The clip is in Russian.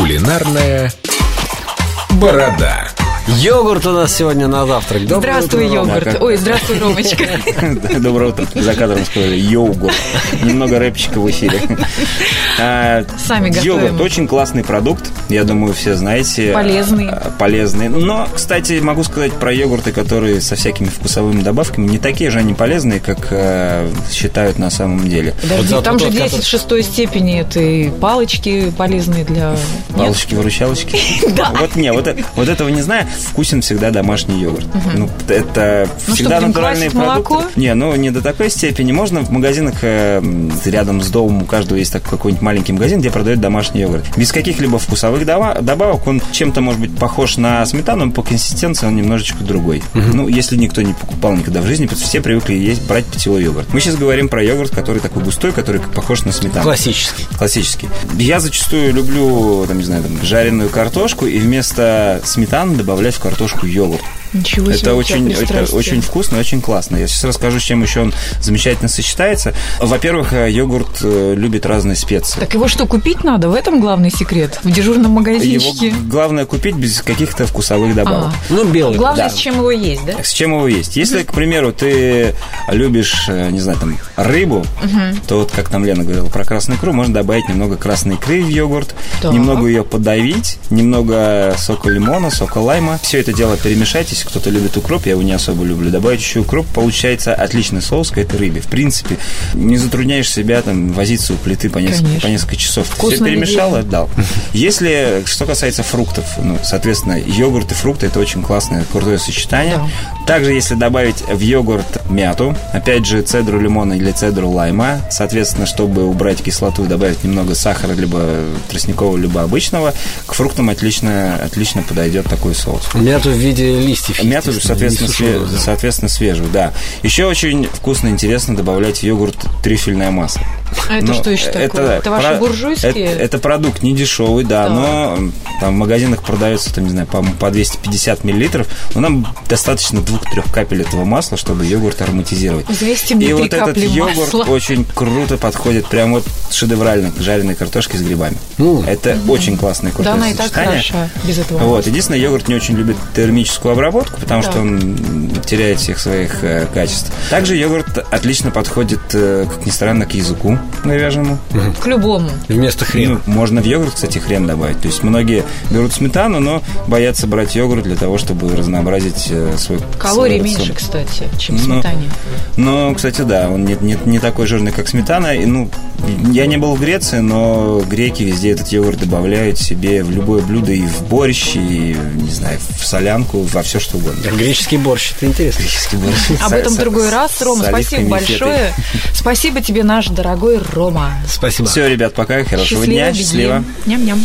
Кулинарная борода. Йогурт у нас сегодня на завтрак. Доброе Здравствуй, утро, Рома. йогурт. Ой, здравствуй, Ромочка. Доброе утро. За кадром сказали йогурт. Немного рэпчика в эфире. А, Сами готовим. Йогурт очень классный продукт. Я думаю, все знаете. Полезный. А, Полезный. Но, кстати, могу сказать про йогурты, которые со всякими вкусовыми добавками не такие же они полезные, как э, считают на самом деле. Подожди, там же тот, 10 который- в шестой степени это и палочки полезные для... Палочки-выручалочки? Вот не, вот, э- вот этого не знаю. Вкусен всегда домашний йогурт. Ну, это Ну, всегда натуральные продукты. молоко? Не, ну не до такой степени. Можно в магазинах э, рядом с домом у каждого есть такой какой-нибудь маленький магазин, где продают домашний йогурт. Без каких-либо вкусовых добавок он чем-то может быть похож на сметану, но по консистенции он немножечко другой. Ну, если никто не покупал никогда в жизни, потому что все привыкли есть, брать питьевой йогурт. Мы сейчас говорим про йогурт, который такой густой, который похож на сметану. Классический. Классический. Я зачастую люблю, там, не знаю, там, жареную картошку и вместо сметаны добавлять в картошку йогурт. Ничего себе, Это очень, это очень вкусно и очень классно. Я сейчас расскажу, с чем еще он замечательно сочетается. Во-первых, э, йогурт э, любит разные специи. Так его что, купить надо? В этом главный секрет? В дежурном Его магазинчике? главное купить без каких-то вкусовых добавок. А. Ну, белый. Главное, да. с чем его есть, да? С чем его есть? Если, к примеру, ты любишь, э, не знаю, там, рыбу, то вот, как там Лена говорила про красную икру, можно добавить немного красной икры в йогурт, Так. немного ее подавить, немного сока лимона, сока лайма. Все это дело перемешать. Если кто-то любит укроп, я его не особо люблю, добавить еще укроп, получается отличный соус к этой рыбе. В принципе, не затрудняешь себя там возиться у плиты по несколько, Конечно. по несколько часов. Вкусно Все перемешал и отдал. Если, что касается фруктов, ну, соответственно, йогурт и фрукты это очень классное, крутое сочетание. Также, если добавить в йогурт мяту, опять же, цедру лимона или цедру лайма, соответственно, чтобы убрать кислоту, добавить немного сахара, либо тростникового, либо обычного, к фруктам отлично, отлично подойдет такой соус. Мяту в виде листьев. Мяту, естественно, соответственно, не све- сушеную, да. соответственно, свежую, да. Еще очень вкусно и интересно добавлять в йогурт трюфельное масло. А это Ну, что еще такое? Это ваши про- буржуйские? Это, это продукт не дешевый, да, Так. но там в магазинах продается, там, не знаю, по, по 250 миллилитров. Но нам достаточно двух-трех капель этого масла, чтобы йогурт ароматизировать. 200 мне И вот этот капли йогурт масла. очень круто подходит, прям вот шедеврально к жареной картошке с грибами. Ну. это очень классное Да, крутое она и так хороша без этого. Вот. Единственное, йогурт не очень любит термическую обработку, потому Да. что он м, теряет всех своих э, качеств. Также йогурт отлично подходит, э, как ни странно, к языку говяжьему. К любому. Вместо хрена. Ну, можно в йогурт, кстати, хрен добавить. То есть многие берут сметану, но боятся брать йогурт для того, чтобы разнообразить э, свой Калорий свой меньше, кстати, чем в Ну, сметане. Но, кстати, да, он не, не, не такой жирный, как сметана. И, ну, я не был в Греции, но греки везде этот йогурт добавляют себе в любое блюдо и в борщ, и, не знаю, в солянку, во все что угодно. Греческий борщ, это интересно. Об этом в другой раз. Рома, спасибо большое. Спасибо тебе, наш дорогой Рома. Спасибо. Все, ребят, пока. Хорошего Счастливо, дня. Счастливо. Ням-ням.